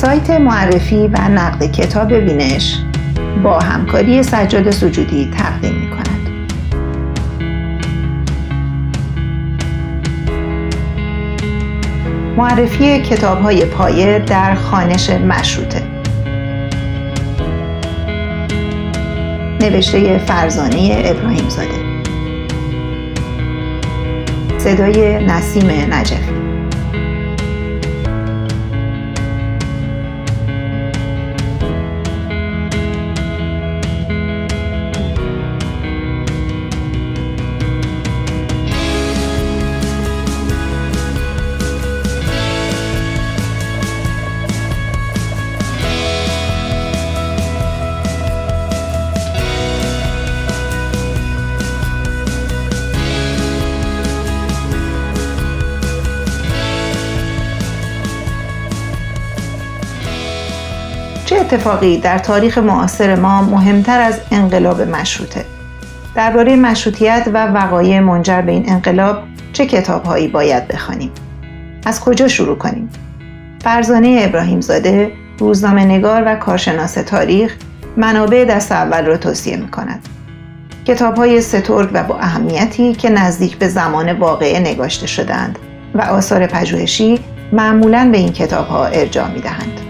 سایت معرفی و نقد کتاب وینش با همکاری سجاد سجودی تقدیم می کند. معرفی کتاب های پایه در خانش مشروطه. نوشته فرزانه ابراهیم زاده صدای نسیم نجفی. اتفاقی در تاریخ معاصر ما مهمتر از انقلاب مشروطه؟ درباره مشروطیت و وقایع منجر به این انقلاب چه کتابهایی باید بخوانیم؟ از کجا شروع کنیم؟ فرزانه ابراهیم زاده، روزنامه نگار و کارشناس تاریخ منابع دست اول را توصیه می کند. کتاب سترگ و با اهمیتی که نزدیک به زمان واقعه نگاشته شدند و آثار پژوهشی معمولا به این کتاب ها ارجاع می دهند.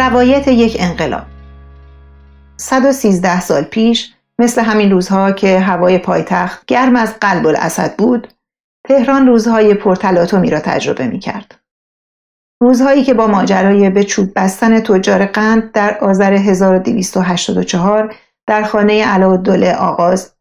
روایت یک انقلاب 113 سال پیش مثل همین روزها که هوای پایتخت گرم از قلب الاسد بود تهران روزهای پرتلاطمی را تجربه می کرد. روزهایی که با ماجرای به چوب بستن تجار قند در آذر 1284 در خانه علاءالدوله آغاز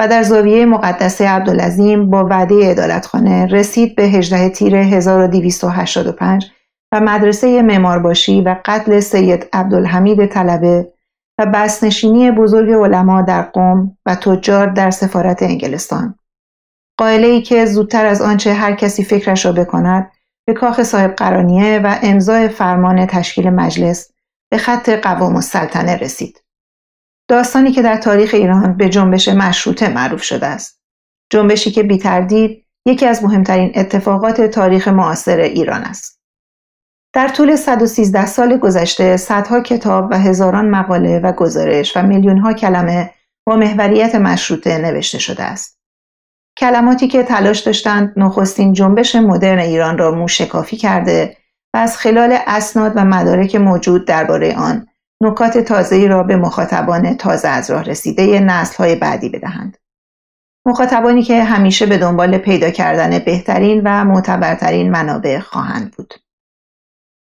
و در زاویه مقدسه عبدالعظیم با وعده ادالتخانه رسید به 18 تیر 1285 و مدرسه معمارباشی و قتل سید عبدالحمید طلبه و بسنشینی بزرگ علما در قوم و تجار در سفارت انگلستان. قائله ای که زودتر از آنچه هر کسی فکرش را بکند به کاخ صاحب قرانیه و امضای فرمان تشکیل مجلس به خط قوام السلطنه رسید. داستانی که در تاریخ ایران به جنبش مشروطه معروف شده است. جنبشی که بیتردید یکی از مهمترین اتفاقات تاریخ معاصر ایران است. در طول 113 سال گذشته صدها کتاب و هزاران مقاله و گزارش و میلیونها کلمه با محوریت مشروطه نوشته شده است. کلماتی که تلاش داشتند نخستین جنبش مدرن ایران را موشکافی کرده و از خلال اسناد و مدارک موجود درباره آن نکات تازه‌ای را به مخاطبان تازه از راه رسیده نسل‌های بعدی بدهند. مخاطبانی که همیشه به دنبال پیدا کردن بهترین و معتبرترین منابع خواهند بود.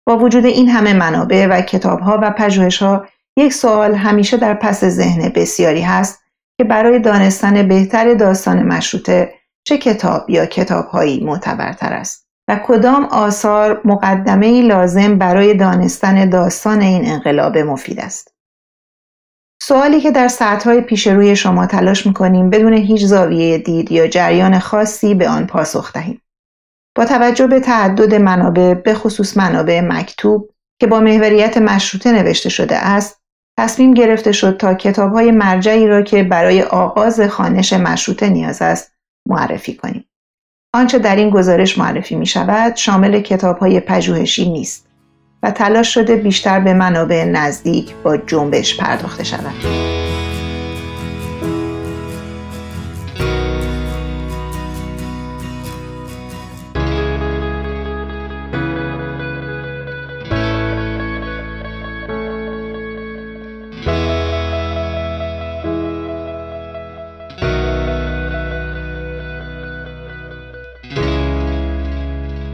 با وجود این همه منابع و کتابها و پژوهشها یک سوال همیشه در پس ذهن بسیاری هست که برای دانستن بهتر داستان مشروطه چه کتاب یا کتابهایی معتبرتر است و کدام آثار مقدمه لازم برای دانستن داستان این انقلاب مفید است. سوالی که در ساعتهای پیش روی شما تلاش می‌کنیم بدون هیچ زاویه دید یا جریان خاصی به آن پاسخ دهیم. با توجه به تعدد منابع به خصوص منابع مکتوب که با محوریت مشروطه نوشته شده است تصمیم گرفته شد تا کتاب های مرجعی را که برای آغاز خانش مشروطه نیاز است معرفی کنیم آنچه در این گزارش معرفی می شود شامل کتاب های پژوهشی نیست و تلاش شده بیشتر به منابع نزدیک با جنبش پرداخته شود.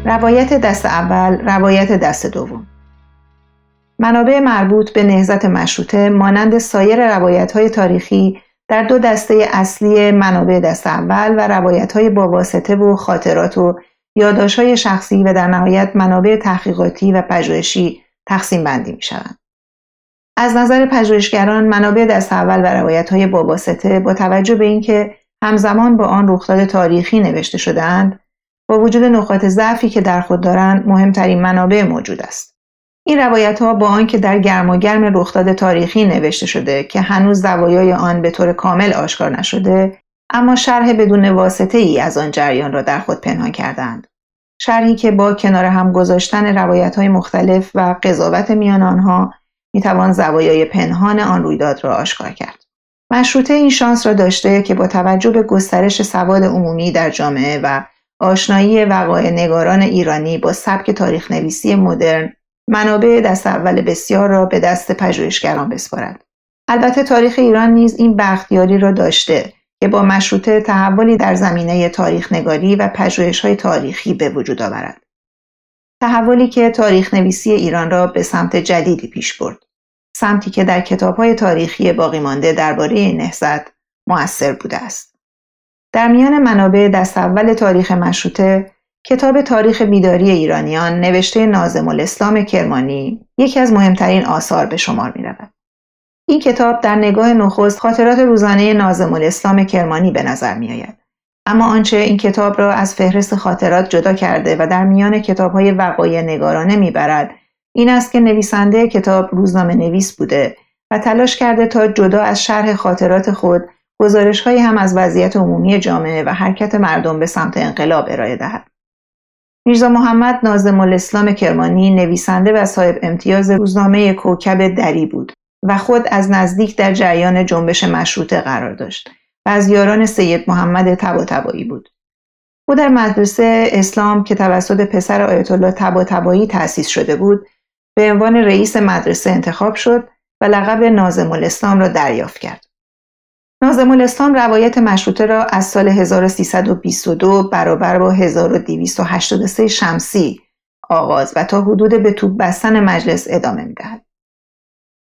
روایت دست اول، روایت دست دوم منابع مربوط به نهزت مشروطه مانند سایر روایت های تاریخی در دو دسته اصلی منابع دست اول و روایت های با واسطه و خاطرات و یاداش های شخصی و در نهایت منابع تحقیقاتی و پژوهشی تقسیم بندی می شوند. از نظر پژوهشگران منابع دست اول و روایت های با واسطه با توجه به اینکه همزمان با آن رخداد تاریخی نوشته شدهاند با وجود نقاط ضعفی که در خود دارند مهمترین منابع موجود است. این روایت ها با آنکه در گرم و گرم رخداد تاریخی نوشته شده که هنوز زوایای آن به طور کامل آشکار نشده اما شرح بدون واسطه ای از آن جریان را در خود پنهان کردند. شرحی که با کنار هم گذاشتن روایت های مختلف و قضاوت میان آنها می‌توان زوایای پنهان آن رویداد را آشکار کرد. مشروطه این شانس را داشته که با توجه به گسترش سواد عمومی در جامعه و آشنایی وقایع نگاران ایرانی با سبک تاریخ نویسی مدرن منابع دست اول بسیار را به دست پژوهشگران بسپارد. البته تاریخ ایران نیز این بختیاری را داشته که با مشروطه تحولی در زمینه تاریخ نگاری و پژوهش های تاریخی به وجود آورد. تحولی که تاریخ نویسی ایران را به سمت جدیدی پیش برد. سمتی که در کتاب های تاریخی باقی مانده درباره نهضت موثر بوده است. در میان منابع دست اول تاریخ مشروطه کتاب تاریخ بیداری ایرانیان نوشته نازم الاسلام کرمانی یکی از مهمترین آثار به شمار می رود. این کتاب در نگاه نخست خاطرات روزانه نازم الاسلام کرمانی به نظر می آید. اما آنچه این کتاب را از فهرست خاطرات جدا کرده و در میان کتاب های وقایع نگارانه می‌برد این است که نویسنده کتاب روزنامه نویس بوده و تلاش کرده تا جدا از شرح خاطرات خود گزارش های هم از وضعیت عمومی جامعه و حرکت مردم به سمت انقلاب ارائه دهد. میرزا محمد نازم الاسلام کرمانی نویسنده و صاحب امتیاز روزنامه کوکب دری بود و خود از نزدیک در جریان جنبش مشروطه قرار داشت و از یاران سید محمد تباتبایی بود. او در مدرسه اسلام که توسط پسر آیت الله تباتبایی تأسیس شده بود به عنوان رئیس مدرسه انتخاب شد و لقب نازم الاسلام را دریافت کرد. نازم الاسلام روایت مشروطه را از سال 1322 برابر با 1283 شمسی آغاز و تا حدود به توپ بستن مجلس ادامه می‌دهد.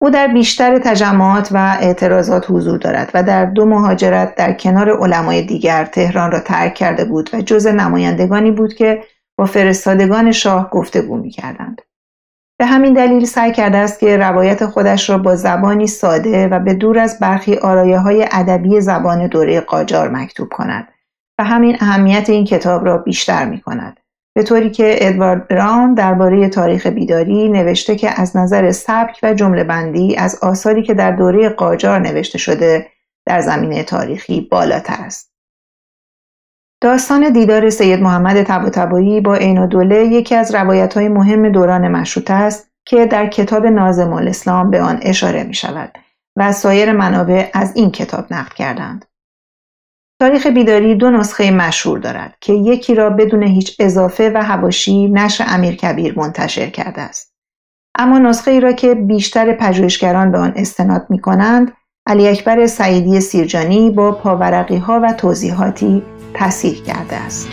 او در بیشتر تجمعات و اعتراضات حضور دارد و در دو مهاجرت در کنار علمای دیگر تهران را ترک کرده بود و جز نمایندگانی بود که با فرستادگان شاه گفتگو می کردند. به همین دلیل سعی کرده است که روایت خودش را با زبانی ساده و به دور از برخی آرایه های ادبی زبان دوره قاجار مکتوب کند و همین اهمیت این کتاب را بیشتر می کند. به طوری که ادوارد براون درباره تاریخ بیداری نوشته که از نظر سبک و جمله بندی از آثاری که در دوره قاجار نوشته شده در زمینه تاریخی بالاتر است. داستان دیدار سید محمد طباطبایی با عینالدوله یکی از روایت های مهم دوران مشروطه است که در کتاب نازم الاسلام به آن اشاره می شود و سایر منابع از این کتاب نقل کردند. تاریخ بیداری دو نسخه مشهور دارد که یکی را بدون هیچ اضافه و هواشی نشر امیر کبیر منتشر کرده است. اما نسخه ای را که بیشتر پژوهشگران به آن استناد می کنند علی اکبر سعیدی سیرجانی با پاورقی ها و توضیحاتی تصحیح کرده است.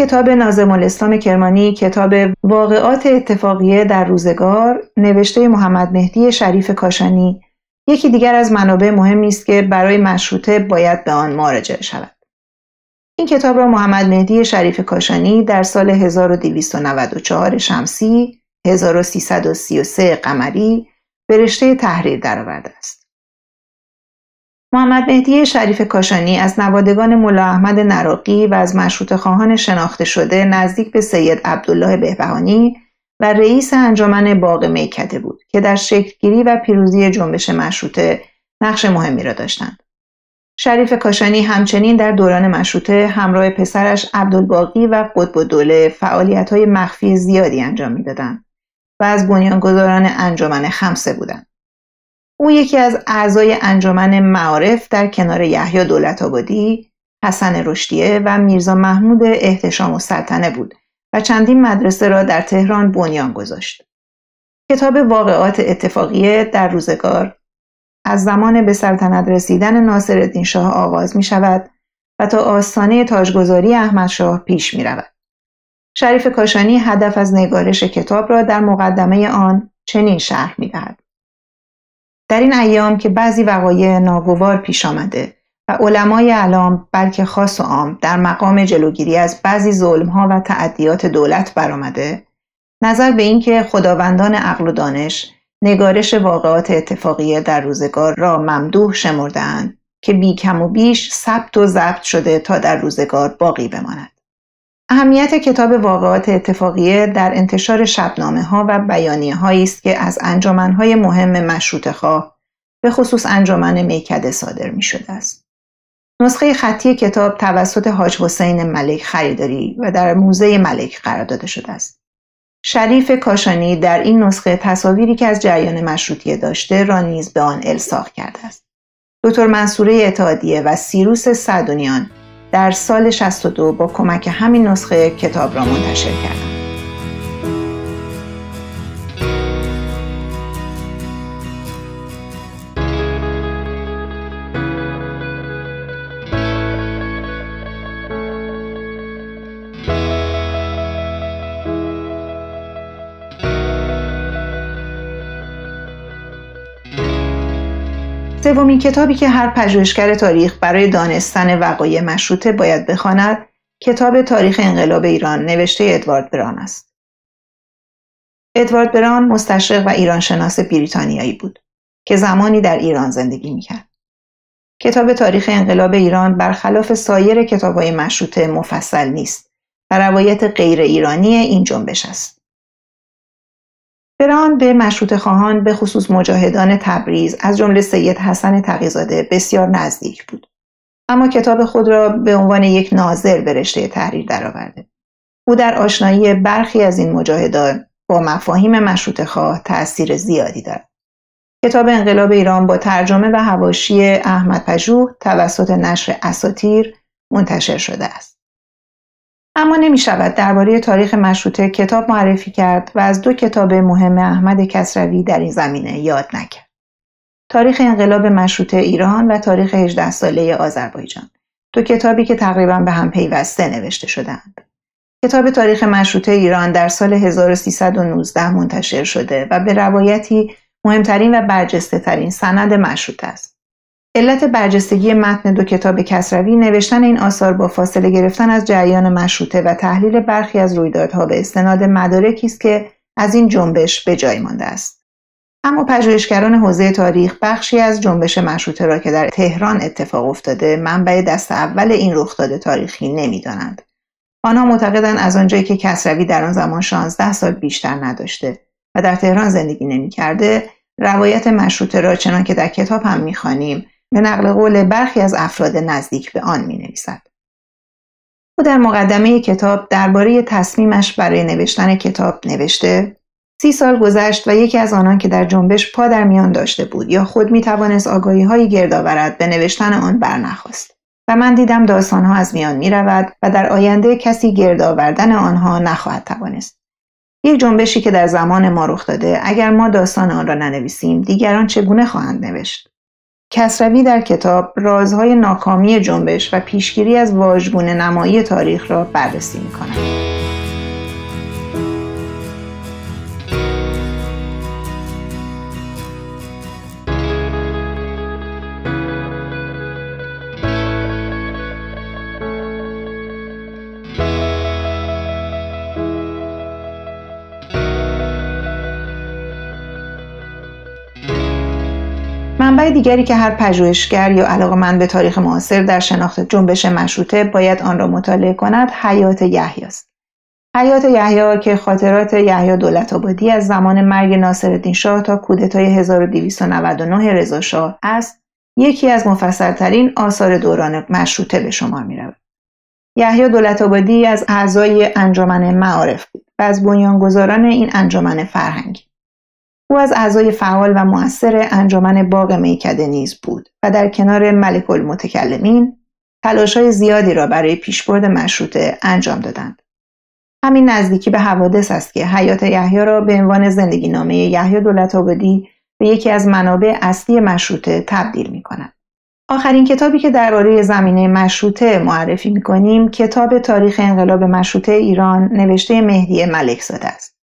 کتاب نازم الاسلام کرمانی کتاب واقعات اتفاقیه در روزگار نوشته محمد مهدی شریف کاشانی یکی دیگر از منابع مهمی است که برای مشروطه باید به آن مراجعه شود. این کتاب را محمد مهدی شریف کاشانی در سال 1294 شمسی 1333 قمری به رشته تحریر درآورده است. محمد مهدی شریف کاشانی از نوادگان ملا احمد نراقی و از مشروط خواهان شناخته شده نزدیک به سید عبدالله بهبهانی و رئیس انجمن باغ میکده بود که در شکلگیری و پیروزی جنبش مشروطه نقش مهمی را داشتند. شریف کاشانی همچنین در دوران مشروطه همراه پسرش عبدالباقی و قطب دوله فعالیت های مخفی زیادی انجام می‌دادند و از بنیانگذاران انجمن خمسه بودند. او یکی از اعضای انجمن معارف در کنار یحیی دولت آبادی، حسن رشدیه و میرزا محمود احتشام و سلطنه بود و چندین مدرسه را در تهران بنیان گذاشت. کتاب واقعات اتفاقیه در روزگار از زمان به سلطنت رسیدن ناصرالدین شاه آغاز می شود و تا آستانه تاجگذاری احمد شاه پیش می رود. شریف کاشانی هدف از نگارش کتاب را در مقدمه آن چنین شرح می دهد. در این ایام که بعضی وقایع ناگوار پیش آمده و علمای علام بلکه خاص و عام در مقام جلوگیری از بعضی ظلمها و تعدیات دولت برآمده نظر به اینکه خداوندان عقل و دانش نگارش واقعات اتفاقیه در روزگار را ممدوح شمردهاند که بی کم و بیش ثبت و ضبط شده تا در روزگار باقی بماند. اهمیت کتاب واقعات اتفاقیه در انتشار شبنامه ها و بیانیه هایی است که از های مهم مشروط خواه به خصوص انجمن میکده صادر می شده است. نسخه خطی کتاب توسط حاج حسین ملک خریداری و در موزه ملک قرار داده شده است. شریف کاشانی در این نسخه تصاویری که از جریان مشروطیه داشته را نیز به آن الساق کرده است. دکتر منصوره اتحادیه و سیروس سعدونیان در سال 62 با کمک همین نسخه کتاب را منتشر کردند. سومین کتابی که هر پژوهشگر تاریخ برای دانستن وقایع مشروطه باید بخواند کتاب تاریخ انقلاب ایران نوشته ادوارد بران است. ادوارد بران مستشرق و ایرانشناس بریتانیایی بود که زمانی در ایران زندگی می‌کرد. کتاب تاریخ انقلاب ایران برخلاف سایر کتابهای مشروطه مفصل نیست و روایت غیر ایرانی این جنبش است. بران به مشروط خواهان به خصوص مجاهدان تبریز از جمله سید حسن تقیزاده بسیار نزدیک بود. اما کتاب خود را به عنوان یک ناظر به رشته تحریر درآورده. او در آشنایی برخی از این مجاهدان با مفاهیم مشروط خواه تأثیر زیادی دارد. کتاب انقلاب ایران با ترجمه و هواشی احمد پژوه توسط نشر اساتیر منتشر شده است. اما نمی شود درباره تاریخ مشروطه کتاب معرفی کرد و از دو کتاب مهم احمد کسروی در این زمینه یاد نکرد. تاریخ انقلاب مشروطه ایران و تاریخ 18 ساله آذربایجان دو کتابی که تقریبا به هم پیوسته نوشته شدهاند. کتاب تاریخ مشروطه ایران در سال 1319 منتشر شده و به روایتی مهمترین و برجسته ترین سند مشروطه است. علت برجستگی متن دو کتاب کسروی نوشتن این آثار با فاصله گرفتن از جریان مشروطه و تحلیل برخی از رویدادها به استناد مدارکی است که از این جنبش به جای مانده است. اما پژوهشگران حوزه تاریخ بخشی از جنبش مشروطه را که در تهران اتفاق افتاده منبع دست اول این رخداد تاریخی نمی‌دانند. آنها معتقدند از آنجایی که کسروی در آن زمان 16 سال بیشتر نداشته و در تهران زندگی نمی‌کرده روایت مشروطه را چنان که در کتاب هم می‌خوانیم به نقل قول برخی از افراد نزدیک به آن می نویسد. او در مقدمه کتاب درباره تصمیمش برای نوشتن کتاب نوشته سی سال گذشت و یکی از آنان که در جنبش پا در میان داشته بود یا خود می توانست آگاهی هایی گرد آورد به نوشتن آن برنخواست و من دیدم داستان ها از میان می رود و در آینده کسی گرد آوردن آنها نخواهد توانست یک جنبشی که در زمان ما رخ داده اگر ما داستان آن را ننویسیم دیگران چگونه خواهند نوشت کسروی در کتاب رازهای ناکامی جنبش و پیشگیری از واژگونه نمایی تاریخ را بررسی می دیگری که هر پژوهشگر یا علاقمند به تاریخ معاصر در شناخت جنبش مشروطه باید آن را مطالعه کند حیات یحیی است حیات یحیی که خاطرات یحیی دولت آبادی از زمان مرگ ناصرالدین شاه تا کودتای 1299 رضا شاه است یکی از مفصلترین آثار دوران مشروطه به شمار می رود. یحیی دولت آبادی از اعضای انجمن معارف بود و از بنیانگذاران این انجمن فرهنگی. او از اعضای فعال و مؤثر انجمن باغ میکده نیز بود و در کنار ملک المتکلمین تلاشای زیادی را برای پیشبرد مشروطه انجام دادند. همین نزدیکی به حوادث است که حیات یحیی را به عنوان زندگی نامه یحیی دولت آبادی به یکی از منابع اصلی مشروطه تبدیل می کند. آخرین کتابی که درباره زمینه مشروطه معرفی می کنیم کتاب تاریخ انقلاب مشروطه ایران نوشته مهدی ملکزاده است.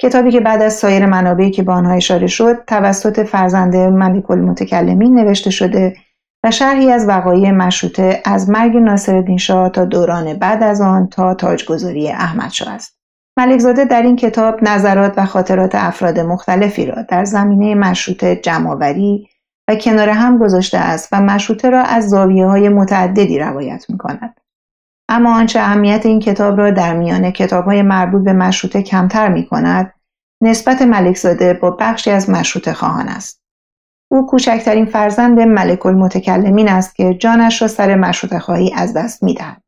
کتابی که بعد از سایر منابعی که به آنها اشاره شد توسط فرزند ملک المتکلمین نوشته شده و شرحی از وقایع مشروطه از مرگ ناصرالدین شاه تا دوران بعد از آن تا تاجگذاری احمدشاه است. ملکزاده در این کتاب نظرات و خاطرات افراد مختلفی را در زمینه مشروطه جمعآوری و کنار هم گذاشته است و مشروطه را از زاویه های متعددی روایت می کند. اما آنچه اهمیت این کتاب را در میان کتاب های مربوط به مشروطه کمتر می کند نسبت ملکزاده با بخشی از مشروطه خواهان است. او کوچکترین فرزند ملک المتکلمین است که جانش را سر مشروطه خواهی از دست می دهد.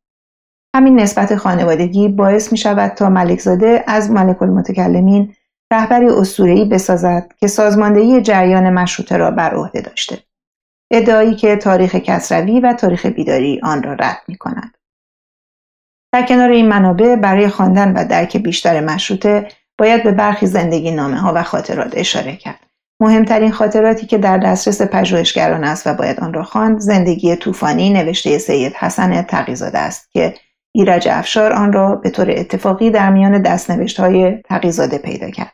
همین نسبت خانوادگی باعث می شود تا ملکزاده از ملک المتکلمین رهبری اسطوره‌ای بسازد که سازماندهی جریان مشروطه را بر عهده داشته. ادعایی که تاریخ کسروی و تاریخ بیداری آن را رد می کند. در کنار این منابع برای خواندن و درک بیشتر مشروطه باید به برخی زندگی نامه ها و خاطرات اشاره کرد. مهمترین خاطراتی که در دسترس پژوهشگران است و باید آن را خواند زندگی طوفانی نوشته سید حسن تقیزاده است که ایرج افشار آن را به طور اتفاقی در میان دستنوشت های تقیزاده پیدا کرد.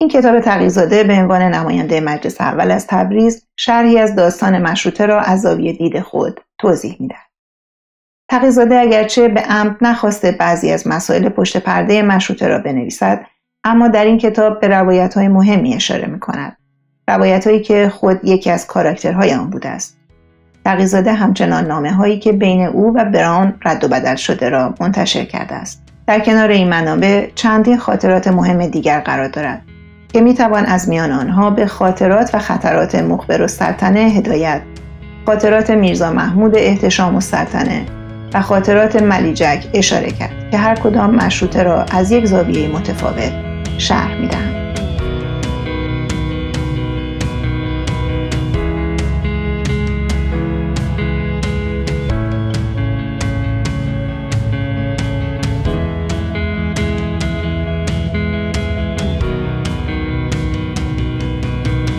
این کتاب تقیزاده به عنوان نماینده مجلس اول از تبریز شرحی از داستان مشروطه را از زاویه دید خود توضیح می‌دهد. تقیزاده اگرچه به عمد نخواسته بعضی از مسائل پشت پرده مشروطه را بنویسد اما در این کتاب به روایت های مهمی اشاره می کند. روایت هایی که خود یکی از کاراکترهای آن بوده است. تقیزاده همچنان نامه هایی که بین او و براون رد و بدل شده را منتشر کرده است. در کنار این منابع چندین خاطرات مهم دیگر قرار دارد که می توان از میان آنها به خاطرات و خطرات مخبر و سلطنه هدایت خاطرات میرزا محمود احتشام و سلطنه و خاطرات ملیجک اشاره کرد که هر کدام مشروطه را از یک زاویه متفاوت شرح می‌دهند.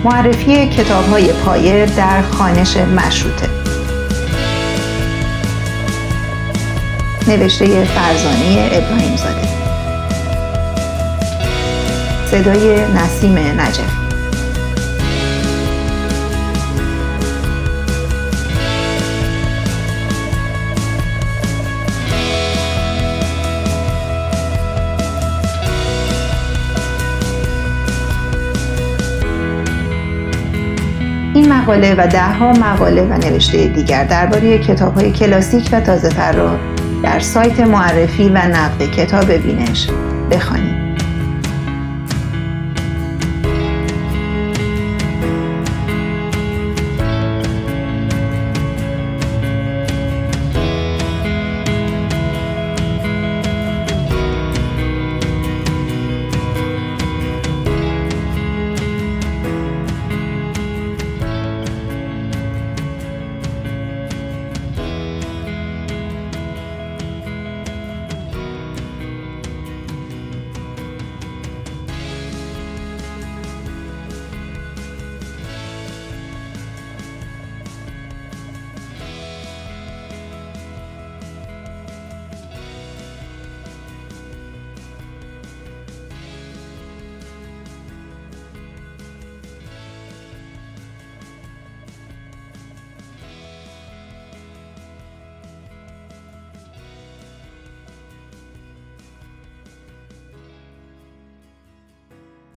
معرفی کتاب های پایه در خانش مشروطه نوشته فرزانه ابراهیم زاده. صدای نسیم نجف. این مقاله و دهها مقاله و نوشته دیگر درباره کتاب های کلاسیک و تازه تر را در سایت معرفی و نقد کتاب بینش بخوانید.